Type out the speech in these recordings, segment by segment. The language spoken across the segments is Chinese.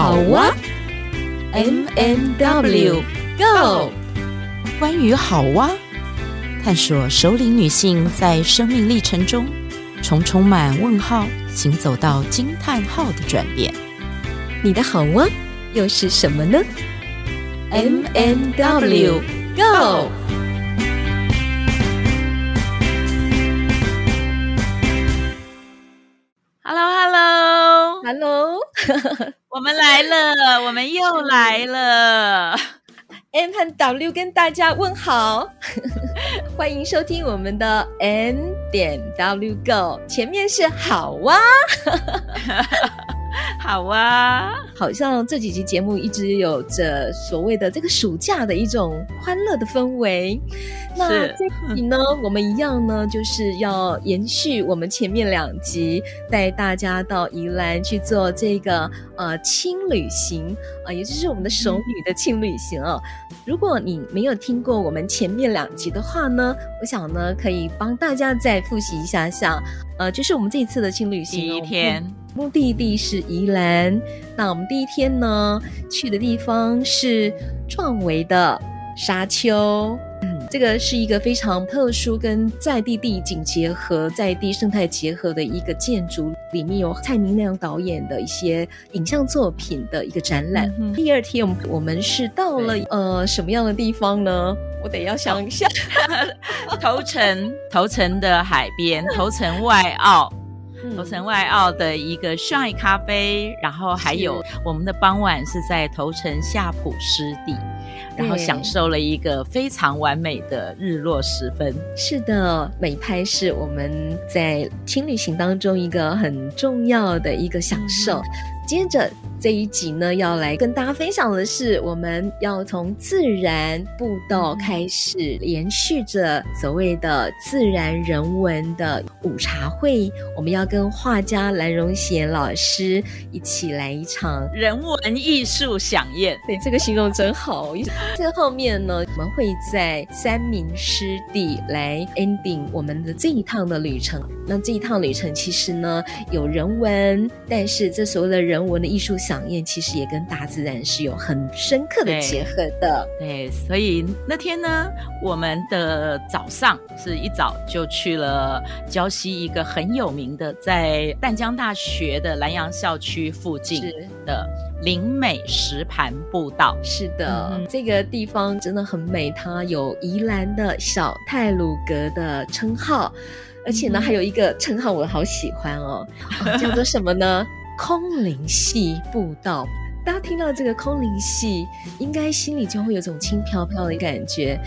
好哇，M M W Go，关于好哇，探索首领女性在生命历程中从充满问号行走到惊叹号的转变。你的好哇又是什么呢？M M W Go。我们来了，我们又来了。M 和 W 跟大家问好，欢迎收听我们的 M 点 W Go，前面是好哇。好啊，好像这几集节目一直有着所谓的这个暑假的一种欢乐的氛围。那这集呢，我们一样呢，就是要延续我们前面两集，带大家到宜兰去做这个呃轻旅行啊、呃，也就是我们的手女的轻旅行啊、哦。如果你没有听过我们前面两集的话呢，我想呢可以帮大家再复习一下下，呃，就是我们这一次的轻旅行、哦、第一天。目的地是宜兰，那我们第一天呢去的地方是壮维的沙丘，嗯，这个是一个非常特殊跟在地地景结合、在地生态结合的一个建筑，里面有蔡明亮导演的一些影像作品的一个展览。嗯、第二天我们我们是到了呃什么样的地方呢？我得要想一下，头城头城的海边，头城外澳。头城外澳的一个 Shine 咖啡，然后还有我们的傍晚是在头城夏普湿地，然后享受了一个非常完美的日落时分。是的，美拍是我们在轻旅行当中一个很重要的一个享受。嗯、接着。这一集呢，要来跟大家分享的是，我们要从自然步道开始，延续着所谓的自然人文的午茶会。我们要跟画家蓝荣贤老师一起来一场人文艺术飨宴。对，这个形容真好。最后面呢，我们会在三民湿地来 ending 我们的这一趟的旅程。那这一趟旅程其实呢，有人文，但是这所谓的人文的艺术。饗宴其实也跟大自然是有很深刻的结合的。对，对，所以那天呢，我们的早上是一早就去了礁溪一个很有名的，在淡江大学的南阳校区附近的林美石盘步道。是的，嗯，这个地方真的很美，它有宜兰的小泰鲁阁的称号，而且呢，还有一个称号我好喜欢哦，哦叫做什么呢？空灵系步道，大家听到这个空灵系，应该心里就会有种轻飘飘的感觉。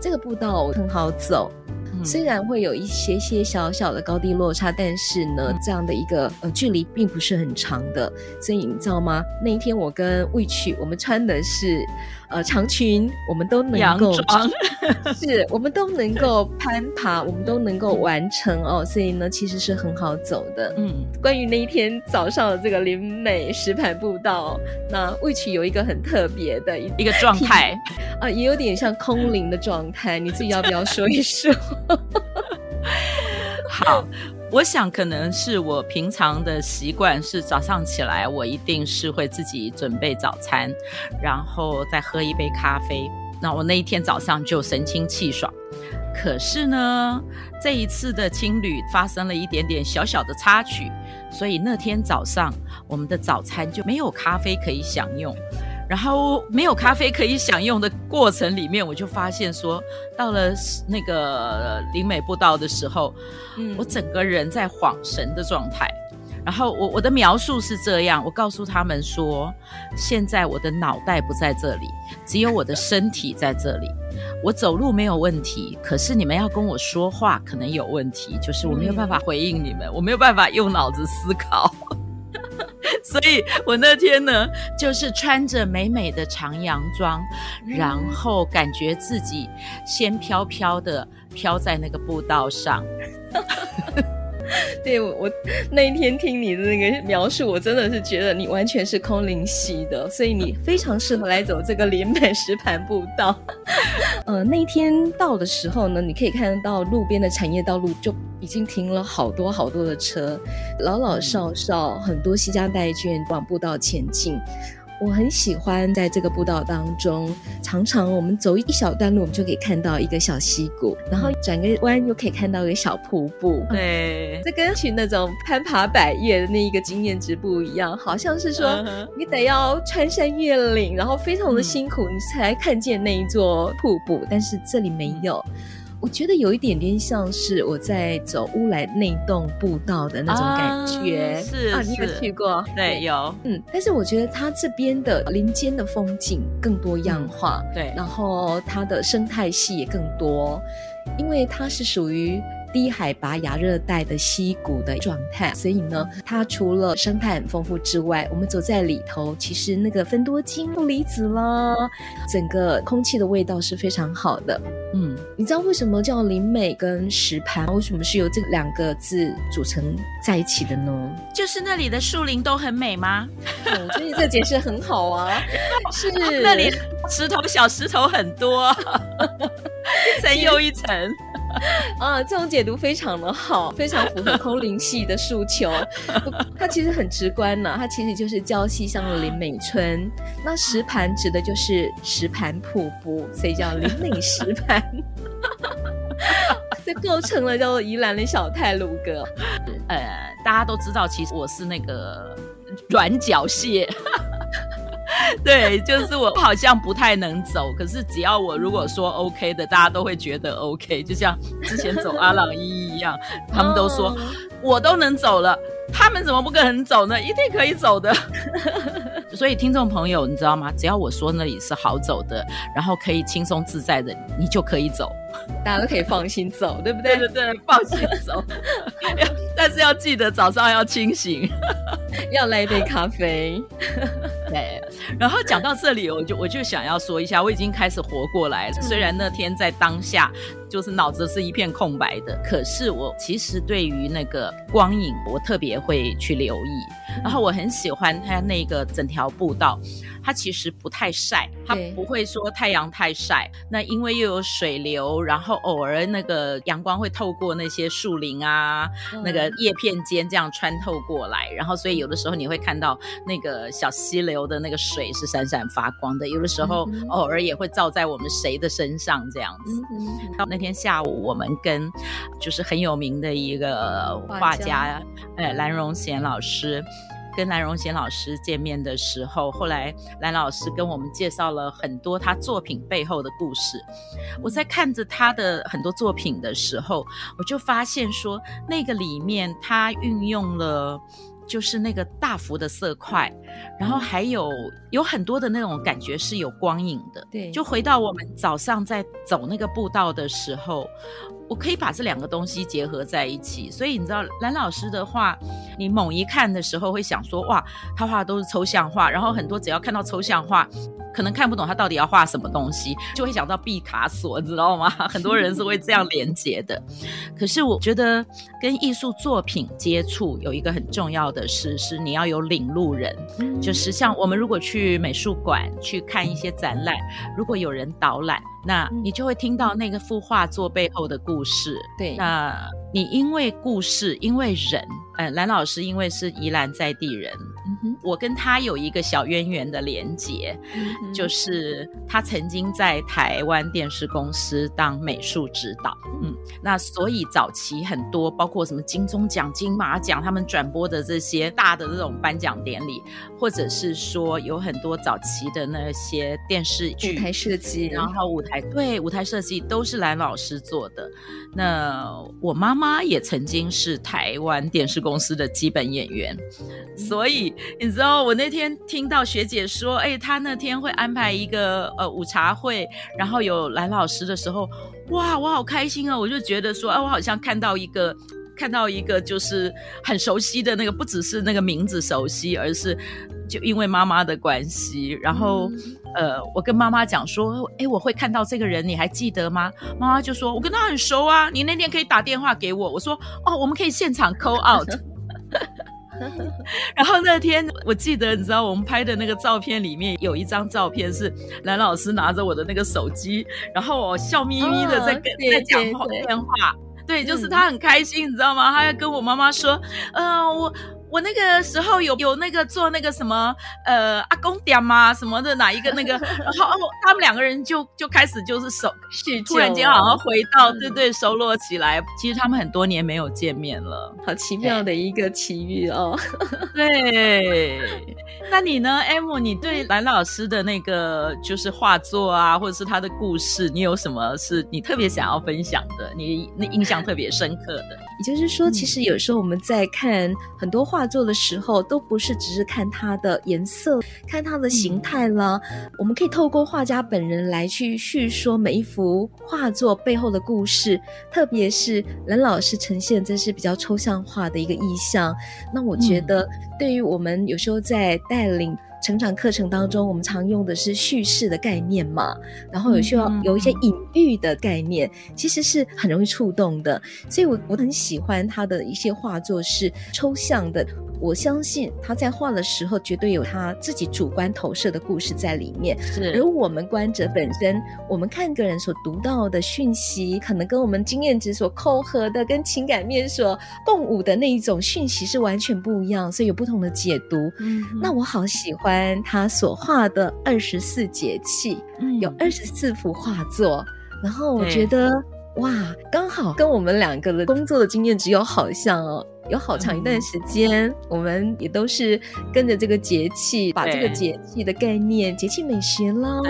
这个步道很好走，嗯、虽然会有一些些小小的高低落差，但是呢，嗯、这样的一个呃距离并不是很长的。所以你知道吗？那一天我跟魏曲，我们穿的是。呃，长裙我们都能够，是，我们都能够攀爬，我们都能够完成哦，所以呢，其实是很好走的。嗯，关于那一天早上的这个林美石盘步道，那魏曲有一个很特别的一一个状态啊，也有点像空灵的状态，你自己要不要说一说？好。我想可能是我平常的习惯是早上起来，我一定是会自己准备早餐，然后再喝一杯咖啡。那我那一天早上就神清气爽。可是呢，这一次的青旅发生了一点点小小的插曲，所以那天早上我们的早餐就没有咖啡可以享用。然后没有咖啡可以享用的过程里面，我就发现说，到了那个灵美步道的时候，嗯，我整个人在恍神的状态。然后我我的描述是这样，我告诉他们说，现在我的脑袋不在这里，只有我的身体在这里。我走路没有问题，可是你们要跟我说话可能有问题，就是我没有办法回应你们，我没有办法用脑子思考。所以我那天呢，就是穿着美美的长洋装，嗯、然后感觉自己仙飘飘的飘在那个步道上。对我，我那一天听你的那个描述，我真的是觉得你完全是空灵系的，所以你非常适合来走这个林美石盘步道。呃，那一天到的时候呢，你可以看到路边的产业道路就已经停了好多好多的车，老老少少，很多西家带眷往步道前进。我很喜欢在这个步道当中，常常我们走一小段路，我们就可以看到一个小溪谷，然后转个弯又可以看到一个小瀑布。对，这跟去那种攀爬百岳的那一个经验值不一样，好像是说你得要穿山越岭，然后非常的辛苦，你才看见那一座瀑布，但是这里没有。我觉得有一点点像是我在走乌来那栋步道的那种感觉，啊是啊，你有去过？对，有，嗯，但是我觉得它这边的林间的风景更多样化，嗯、对，然后它的生态系也更多，因为它是属于。低海拔亚热带的溪谷的状态，所以呢，它除了生态很丰富之外，我们走在里头，其实那个分多精、负离子啦，整个空气的味道是非常好的。嗯，你知道为什么叫林美跟石盘？为什么是由这两个字组成在一起的呢？就是那里的树林都很美吗？我觉得你这解释很好啊，是那里石头小石头很多，一层又一层。啊，这种解读非常的好，非常符合空灵系的诉求。它其实很直观呢，它其实就是礁溪乡的林美村。那石盘指的就是石盘瀑布，所以叫林美石盘。这构成了叫做宜兰的小泰鲁哥。呃，大家都知道，其实我是那个软脚蟹。对，就是我好像不太能走，可是只要我如果说 OK 的，大家都会觉得 OK。就像之前走阿朗一一样，他们都说我都能走了，他们怎么不可能走呢？一定可以走的。所以听众朋友，你知道吗？只要我说那里是好走的，然后可以轻松自在的，你就可以走，大家都可以放心走，对不对？对对对，放心走。但是要记得早上要清醒，要来一杯咖啡。对，然后讲到这里，我就我就想要说一下，我已经开始活过来了。虽然那天在当下，就是脑子是一片空白的，可是我其实对于那个光影，我特别会去留意。然后我很喜欢它那个整条步道。它其实不太晒，它不会说太阳太晒。那因为又有水流，然后偶尔那个阳光会透过那些树林啊，嗯、那个叶片间这样穿透过来，然后所以有的时候你会看到那个小溪流的那个水是闪闪发光的。有的时候偶尔也会照在我们谁的身上这样子。到、嗯、那天下午，我们跟就是很有名的一个画家，呃，蓝荣贤老师。跟蓝荣贤老师见面的时候，后来蓝老师跟我们介绍了很多他作品背后的故事。我在看着他的很多作品的时候，我就发现说，那个里面他运用了就是那个大幅的色块，然后还有有很多的那种感觉是有光影的。对，就回到我们早上在走那个步道的时候。我可以把这两个东西结合在一起，所以你知道蓝老师的画，你猛一看的时候会想说，哇，他画的都是抽象画，然后很多只要看到抽象画，可能看不懂他到底要画什么东西，就会想到毕卡索，知道吗？很多人是会这样连接的。可是我觉得跟艺术作品接触有一个很重要的事，是你要有领路人，就是像我们如果去美术馆去看一些展览，如果有人导览。那你就会听到那个幅画作背后的故事。对，那你因为故事，因为人，呃，蓝老师因为是宜兰在地人。我跟他有一个小渊源的连结，嗯，就是他曾经在台湾电视公司当美术指导，嗯，那所以早期很多包括什么金钟奖、金马奖，他们转播的这些大的这种颁奖典礼，或者是说有很多早期的那些电视剧、舞台设计，然后舞台对舞台设计都是蓝老师做的。那我妈妈也曾经是台湾电视公司的基本演员，所以。你知道我那天听到学姐说，哎，她那天会安排一个呃午茶会，然后有蓝老师的时候，哇，我好开心哦！我就觉得说，啊，我好像看到一个。看到一个就是很熟悉的那个，不只是那个名字熟悉，而是就因为妈妈的关系，然后、嗯、呃，我跟妈妈讲说，哎，我会看到这个人，你还记得吗？妈妈就说，我跟他很熟啊，你那天可以打电话给我。我说，哦，我们可以现场 call out。然后那天我记得，你知道我们拍的那个照片里面有一张照片是蓝老师拿着我的那个手机，然后我笑眯眯的在跟、哦、在讲话电话，对，就是他很开心，你知道吗？他要跟我妈妈说，嗯、呃，我。我那个时候有有那个做那个什么呃阿公点嘛什么的哪一个那个，然后他们两个人就就开始就是熟，突然间好像回到、嗯、对对熟络起来。其实他们很多年没有见面了，好奇妙的一个奇遇哦。对，那你呢，M？你对蓝老师的那个就是画作啊，或者是他的故事，你有什么是你特别想要分享的？你那印象特别深刻的？也就是说，其实有时候我们在看很多画。作的时候，都不是只是看它的颜色、看它的形态啦。嗯、我们可以透过画家本人来去叙说每一幅画作背后的故事。特别是蓝老师呈现，这是比较抽象化的一个意象。那我觉得，对于我们有时候在带领。成长课程当中，我们常用的是叙事的概念嘛，然后有需要有一些隐喻的概念，其实是很容易触动的。所以我我很喜欢他的一些画作是抽象的。我相信他在画的时候，绝对有他自己主观投射的故事在里面。是，而我们观者本身，我们看个人所读到的讯息，可能跟我们经验值所扣合的，跟情感面所共舞的那一种讯息是完全不一样，所以有不同的解读。嗯，那我好喜欢他所画的二十四节气，嗯，有二十四幅画作，然后我觉得哇，刚好跟我们两个的工作的经验只有好像哦。有好长一段时间，嗯、我们也都是跟着这个节气，把这个节气的概念、节气美学啦，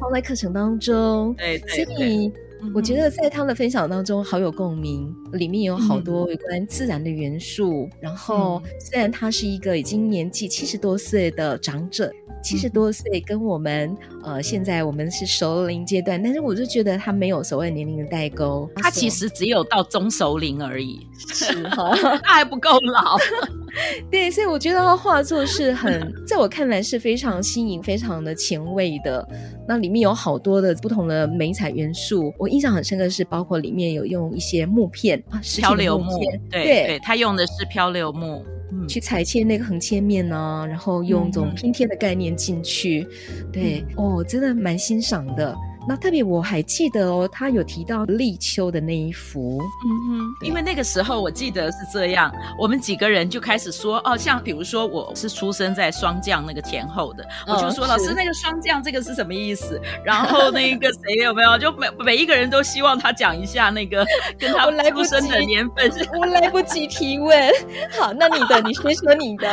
放在课程当中。对，对，所以我觉得在他的分享当中好有共鸣，里面有好多有关自然的元素。嗯、然后，虽然他是一个已经年纪七十多岁的长者。七十多岁，跟我们呃，现在我们是熟龄阶段，但是我就觉得他没有所谓年龄的代沟，他其实只有到中熟龄而已，是哈，他还不够老。对，所以我觉得他画作是很，在我看来是非常新颖、非常的前卫的。那里面有好多的不同的美彩元素，我印象很深刻的是，包括里面有用一些木片啊，漂流木，对对，对，他用的是漂流木。去裁切那个横切面呢、啊，然后用这种拼贴的概念进去，嗯、对哦，真的蛮欣赏的。那特别我还记得哦，他有提到立秋的那一幅，嗯哼，因为那个时候我记得是这样，我们几个人就开始说哦，像比如说我是出生在霜降那个前后的，哦、我就说老师那个霜降这个是什么意思？然后那个谁有没有？就每每一个人都希望他讲一下那个 跟他出生的年份是，我来不及提问。好，那你的你先说你的，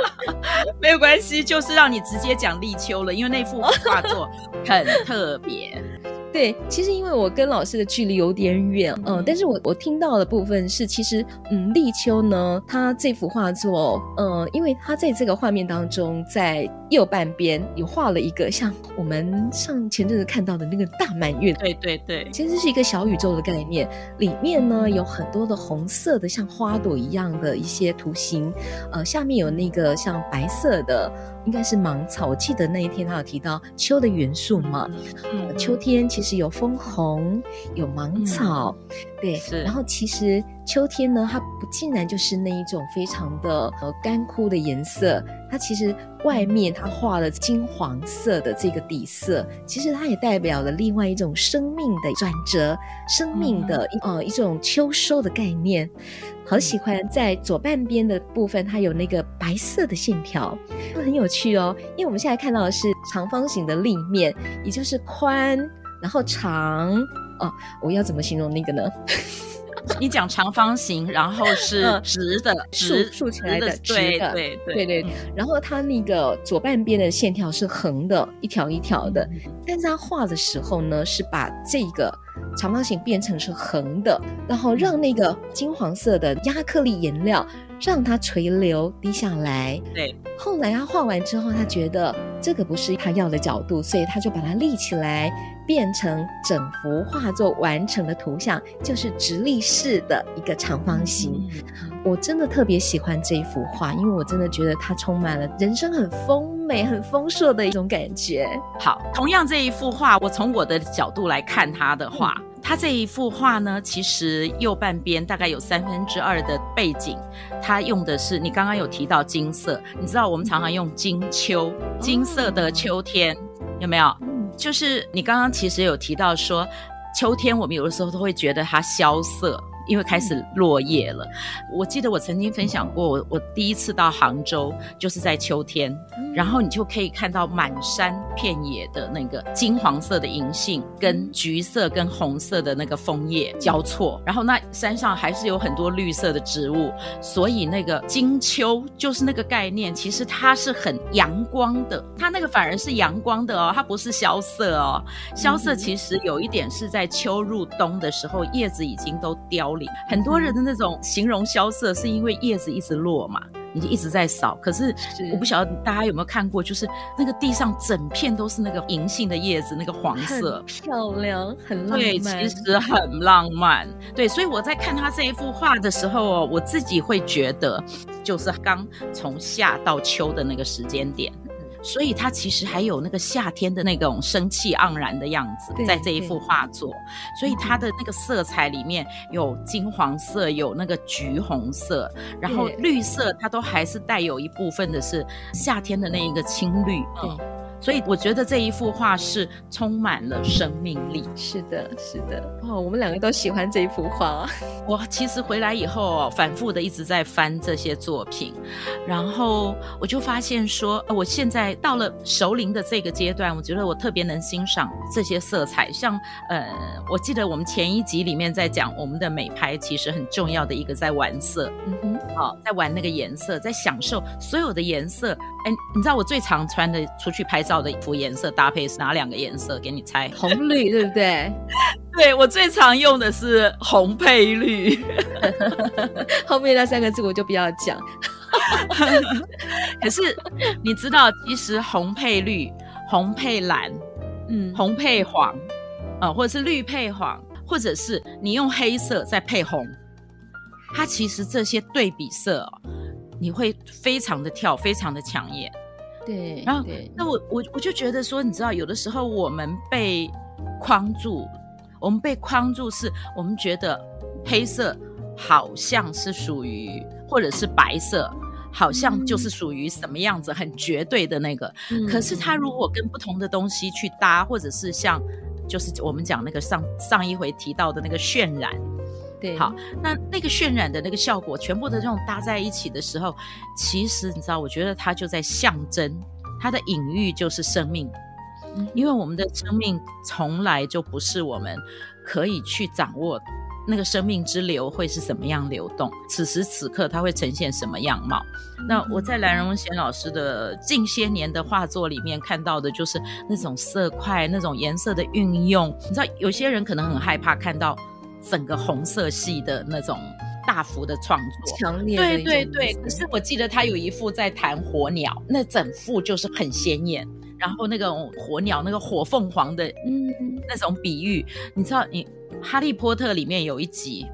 没有关系，就是让你直接讲立秋了，因为那幅画作很特别。对，其实因为我跟老师的距离有点远，嗯，但是我我听到的部分是，其实，嗯，立秋呢，他这幅画作，嗯，因为他在这个画面当中，在右半边有画了一个像我们上前阵子看到的那个大满月，对对对，其实是一个小宇宙的概念，里面呢有很多的红色的像花朵一样的一些图形，呃，下面有那个像白色的。应该是芒草，我记得那一天他有提到秋的元素嘛，秋天其实有枫红，有芒草，嗯、对，是。然后其实秋天呢，它不竟然就是那一种非常的呃干枯的颜色，它其实外面它画了金黄色的这个底色，其实它也代表了另外一种生命的转折，生命的呃一种秋收的概念。好喜欢在左半边的部分，它有那个白色的线条，很有趣哦。因为我们现在看到的是长方形的立面，也就是宽，然后长哦。我要怎么形容那个呢？你讲长方形，然后是直的，竖竖起来的，直的，对对对对。然后它那个左半边的线条是横的，一条一条的。但是它画的时候呢，是把这个。长方形变成是横的，然后让那个金黄色的亚克力颜料让它垂流滴下来。对，后来他画完之后，他觉得这个不是他要的角度，所以他就把它立起来，变成整幅画作完成的图像，就是直立式的一个长方形。嗯、我真的特别喜欢这一幅画，因为我真的觉得它充满了人生很丰美、很丰硕的一种感觉。好，同样这一幅画，我从我的角度来看它的画。嗯它这一幅画呢，其实右半边大概有三分之二的背景，它用的是你刚刚有提到金色，你知道我们常常用金秋，金色的秋天，有没有？就是你刚刚其实有提到说，秋天我们有的时候都会觉得它萧瑟。因为开始落叶了，我记得我曾经分享过，我我第一次到杭州就是在秋天，然后你就可以看到满山遍野的那个金黄色的银杏，跟橘色跟红色的那个枫叶交错，然后那山上还是有很多绿色的植物，所以那个金秋就是那个概念，其实它是很阳光的，它那个反而是阳光的哦，它不是萧瑟哦，萧瑟其实有一点是在秋入冬的时候，叶子已经都凋。很多人的那种形容萧瑟，是因为叶子一直落嘛，你就一直在扫。可是我不晓得大家有没有看过，就是那个地上整片都是那个银杏的叶子，那个黄色，漂亮，很浪漫。对，其实很浪漫。对，所以我在看他这一幅画的时候哦，我自己会觉得，就是刚从夏到秋的那个时间点。所以它其实还有那个夏天的那种生气盎然的样子，在这一幅画作。所以它的那个色彩里面有金黄色，有那个橘红色，然后绿色，它都还是带有一部分的是夏天的那一个青绿。对。所以我觉得这一幅画是充满了生命力。是的，是的。哦，我们两个都喜欢这一幅画。我其实回来以后，反复的一直在翻这些作品，然后我就发现说，呃我现在到了熟龄的这个阶段，我觉得我特别能欣赏这些色彩。像呃，我记得我们前一集里面在讲我们的美拍，其实很重要的一个在玩色。嗯哼，好、哦，在玩那个颜色，在享受所有的颜色。哎，你知道我最常穿的出去拍照的衣服颜色搭配是哪两个颜色？给你猜，红绿对不对？对，我最常用的是红配绿，后面那三个字我就不要讲。可是你知道，其实红配绿、红配蓝、嗯，红配黄，啊、呃，或者是绿配黄，或者是你用黑色再配红，它其实这些对比色哦。你会非常的跳，非常的抢眼，对。然后，对那我我我就觉得说，你知道，有的时候我们被框住，我们被框住，是我们觉得黑色好像是属于，或者是白色好像就是属于什么样子，很绝对的那个。嗯、可是它如果跟不同的东西去搭，或者是像，就是我们讲那个上上一回提到的那个渲染。对，好，那那个渲染的那个效果，全部的这种搭在一起的时候，其实你知道，我觉得它就在象征，它的隐喻就是生命，因为我们的生命从来就不是我们可以去掌握那个生命之流会是什么样流动，此时此刻它会呈现什么样貌。那我在蓝荣贤老师的近些年的画作里面看到的，就是那种色块、那种颜色的运用。你知道，有些人可能很害怕看到。整个红色系的那种大幅的创作，强烈。对对对，可是我记得他有一幅在谈火鸟，那整幅就是很鲜艳，然后那个火鸟那个火凤凰的嗯那种比喻，你知道，你《哈利波特》里面有一集。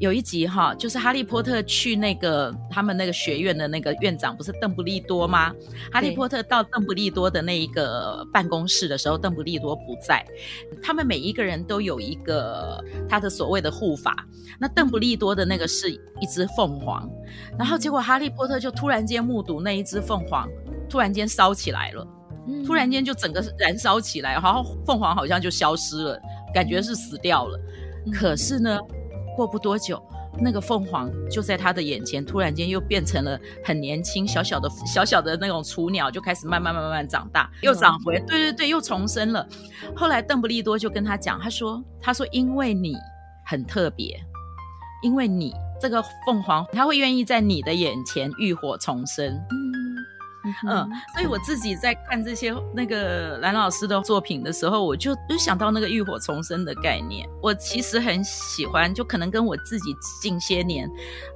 有一集哈，就是哈利波特去那个他们那个学院的那个院长不是邓布利多吗？哈利波特到邓布利多的那一个办公室的时候，邓布利多不在。他们每一个人都有一个他的所谓的护法。那邓布利多的那个是一只凤凰，然后结果哈利波特就突然间目睹那一只凤凰突然间烧起来了，突然间就整个燃烧起来，然后凤凰好像就消失了，感觉是死掉了。可是呢，过不多久，那个凤凰就在他的眼前，突然间又变成了很年轻、小小的、小小的那种雏鸟，就开始慢慢慢慢长大，又长回，对对对，又重生了。后来邓布利多就跟他讲，他说：“他说因为你很特别，因为你这个凤凰，他会愿意在你的眼前浴火重生。嗯，嗯，嗯，所以我自己在看这些那个蓝老师的作品的时候，我就就想到那个浴火重生的概念。我其实很喜欢，就可能跟我自己近些年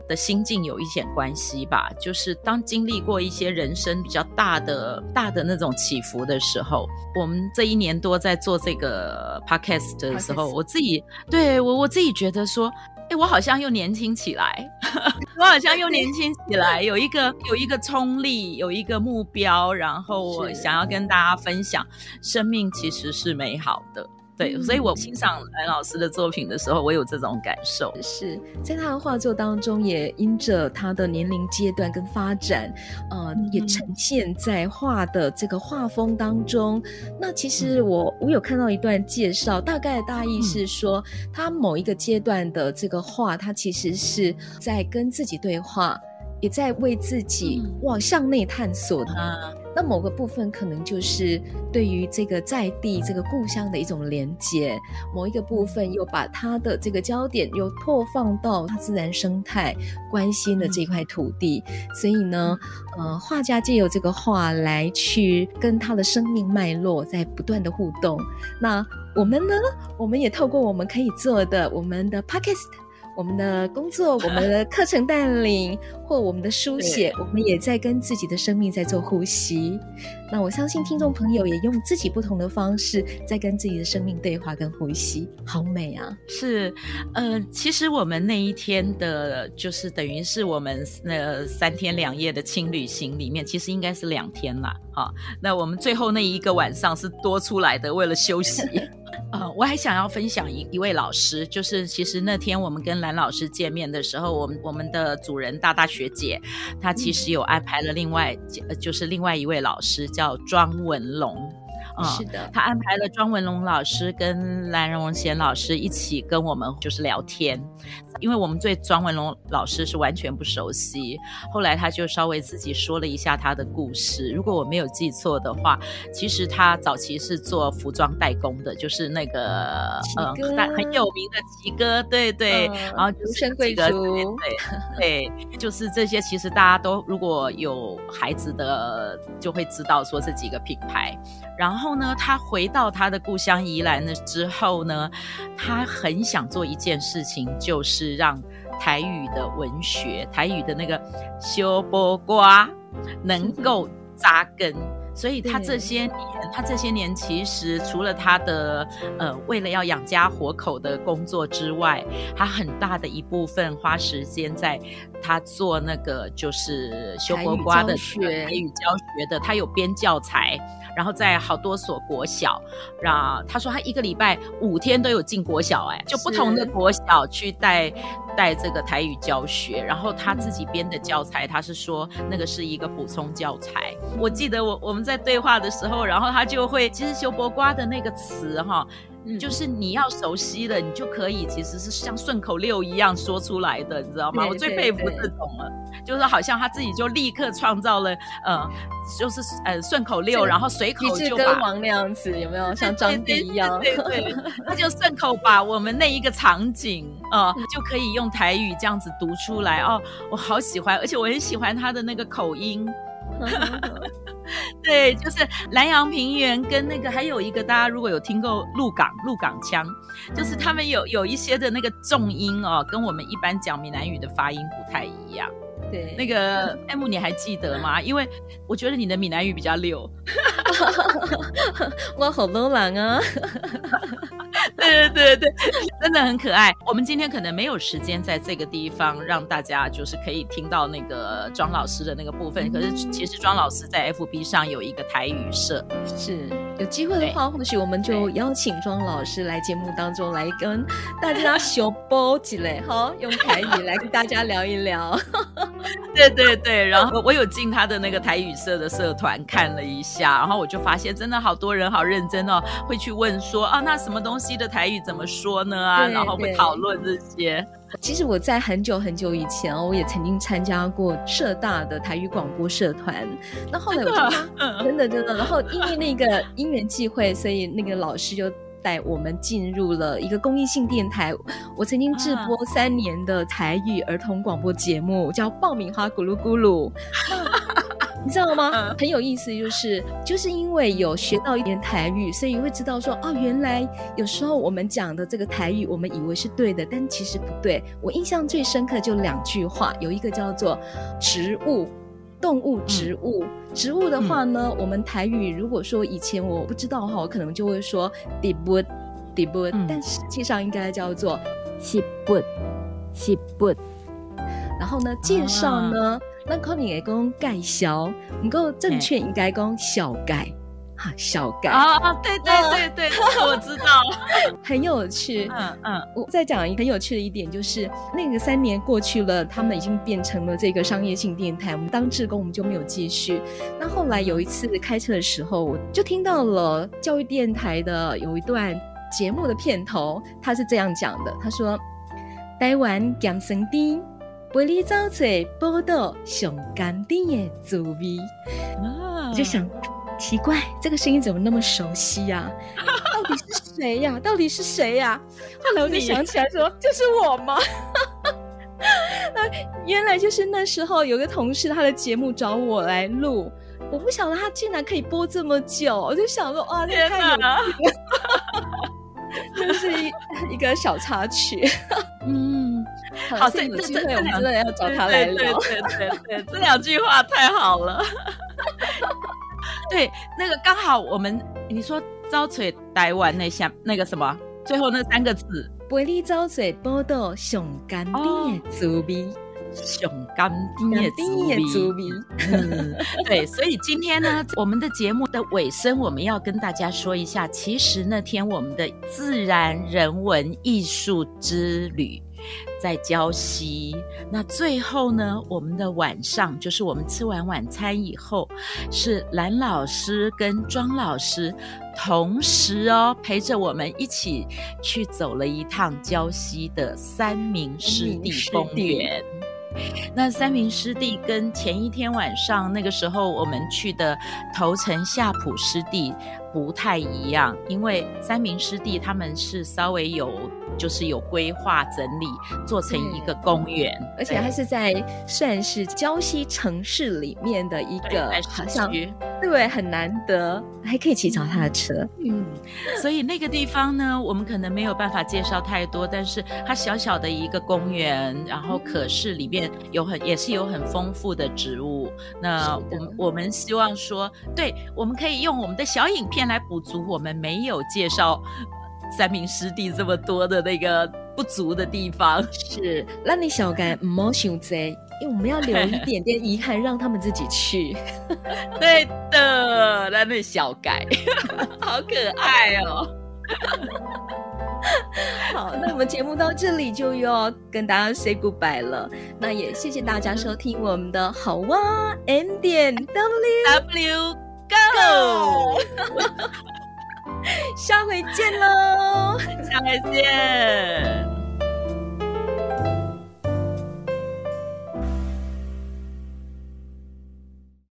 的心境有一点关系吧。就是当经历过一些人生比较大的大的那种起伏的时候，我们这一年多在做这个 podcast 的时候，我自己对我我自己觉得说。哎，我好像又年轻起来，我好像又年轻起来，有一个有一个冲力，有一个目标，然后我想要跟大家分享，生命其实是美好的。对，所以我欣赏蓝老师的作品的时候，我有这种感受。是在他的画作当中，也因着他的年龄阶段跟发展，呃，嗯、也呈现在画的这个画风当中。那其实我我有看到一段介绍，大概的大意是说，嗯、他某一个阶段的这个画，他其实是在跟自己对话，也在为自己往向内探索的。那某个部分可能就是对于这个在地这个故乡的一种连接，某一个部分又把他的这个焦点又拓放到他自然生态关心的这块土地，所以呢，呃，画家借由这个画来去跟他的生命脉络在不断的互动。那我们呢，我们也透过我们可以做的我们的 Podcast。我们的工作，我们的课程带领，或我们的书写，我们也在跟自己的生命在做呼吸。那我相信听众朋友也用自己不同的方式在跟自己的生命对话跟呼吸，好美啊！是，呃，其实我们那一天的，就是等于是我们那三天两夜的轻旅行里面，其实应该是两天啦。哈，那我们最后那一个晚上是多出来的，为了休息。呃，我还想要分享一一位老师，就是其实那天我们跟蓝老师见面的时候，我们我们的主人大大学姐，她其实有安排了另外，就是另外一位老师叫叫庄文龙。嗯，是的，他安排了庄文龙老师跟蓝荣贤老师一起跟我们就是聊天，因为我们对庄文龙老师是完全不熟悉。后来他就稍微自己说了一下他的故事。如果我没有记错的话，其实他早期是做服装代工的，就是那个呃很有名的奇哥，对对，嗯、然后独身贵族，对对，对，就是这些。其实大家都如果有孩子的，就会知道说这几个品牌。然后后呢，他回到他的故乡宜兰了之后呢，他很想做一件事情，就是让台语的文学、台语的那个修波瓜能够扎根。所以他这些年，他这些年其实除了他的呃，为了要养家活口的工作之外，他很大的一部分花时间在他做那个就是修国瓜的台语教学的，他有编教材。然后在好多所国小，然后他说他一个礼拜五天都有进国小，哎，就不同的国小去带带这个台语教学。然后他自己编的教材，他是说那个是一个补充教材。我记得我我们在对话的时候，然后他就会其实“修伯瓜”的那个词哈。就是你要熟悉的，你就可以其实是像顺口溜一样说出来的，你知道吗？我最佩服这种了，就是好像他自己就立刻创造了，呃，就是呃顺口溜，然后随口就把王那样子有没有像张帝一样？对对，对，对，他就顺口把我们那一个场景啊、呃，就可以用台语这样子读出来哦，我好喜欢，而且我很喜欢他的那个口音。对，就是南阳平原跟那个还有一个，大家如果有听过鹿港鹿港腔，就是他们有有一些的那个重音哦，跟我们一般讲闽南语的发音不太一样。对，那个 M 你还记得吗？因为我觉得你的闽南语比较溜。我好多人啊。对对对对，真的很可爱。我们今天可能没有时间在这个地方让大家就是可以听到那个庄老师的那个部分。可是其实庄老师在 FB 上有一个台语社，是有机会的话，或许我们就邀请庄老师来节目当中来跟大家小波起来，好，用台语来跟大家聊一聊。对对对，然后我有进他的那个台语社的社团看了一下，然后我就发现真的好多人好认真哦，会去问说啊，那什么东西的台语怎么说呢？啊，然后会讨论这些。其实我在很久很久以前哦，我也曾经参加过社大的台语广播社团。那后来我就真的真的，然后因为那个因缘际会，所以那个老师就。带我们进入了一个公益性电台，我曾经制播三年的台语儿童广播节目，叫《爆米花咕噜咕噜》。你知道吗？嗯、很有意思，就是就是因为有学到一点台语，所以会知道说，哦，原来有时候我们讲的这个台语，我们以为是对的，但其实不对。我印象最深刻就两句话，有一个叫做植物、动物、植物。嗯、植物的话呢，嗯、我们台语如果说以前我不知道的话，我可能就会说 debut，debut，但实际上应该叫做 sibut，sibut。然后呢，介绍呢，那可能也讲介绍，不过正确应该讲小改，哈，小改啊，对对对对，我知道，很有趣。嗯嗯，我再讲一个很有趣的一点，就是那个三年过去了，他们已经变成了这个商业性电台，我们当志工我们就没有继续。那后来有一次开车的时候，我就听到了教育电台的有一段节目的片头，他是这样讲的，他说：“台湾咸酸甜。”陪你走出宝岛上甘甜的滋味，啊、我就想奇怪，这个声音怎么那么熟悉呀、啊？到底是谁呀、啊？到底是谁呀、啊？后来我就想起来说，就是我吗？那原来就是那时候有个同事，他的节目找我来录，我不晓得他竟然可以播这么久，我就想说，哇，这太有趣了，就 是一一个小插曲，嗯。好，这有机会我们真的要找他来聊。对对对对，这两句话太好了。对，那个刚好我们你说招水台湾那下那个什么，最后那三个字，玻璃招水宝岛上甘甜的滋味，上甘甜的滋味。嗯，对，所以今天呢，我们的节目的尾声，我们要跟大家说一下，其实那天我们的自然人文艺术之旅。在礁溪，那最后呢，我们的晚上就是我们吃完晚餐以后，是蓝老师跟庄老师同时哦陪着我们一起去走了一趟礁溪的三明湿地公园。那三明湿地跟前一天晚上那个时候我们去的头城夏普湿地不太一样，因为三明湿地他们是稍微有。就是有规划整理，做成一个公园，而且它是在算是郊西城市里面的一个，好像对，很难得，还可以骑脚踏车。嗯，所以那个地方呢，我们可能没有办法介绍太多，但是它小小的一个公园，然后可是里面有很也是有很丰富的植物。那我们我们希望说，对，我们可以用我们的小影片来补足我们没有介绍。三名师弟这么多的那个不足的地方，是让你小改 唔好想这，因为我们要留一点点遗憾，让他们自己去。对的，让你小改，好可爱哦。好，那我们节目到这里就要跟大家 say goodbye 了。那也谢谢大家收听我们的好哇 M 点 W W Go。下回见喽！下回见。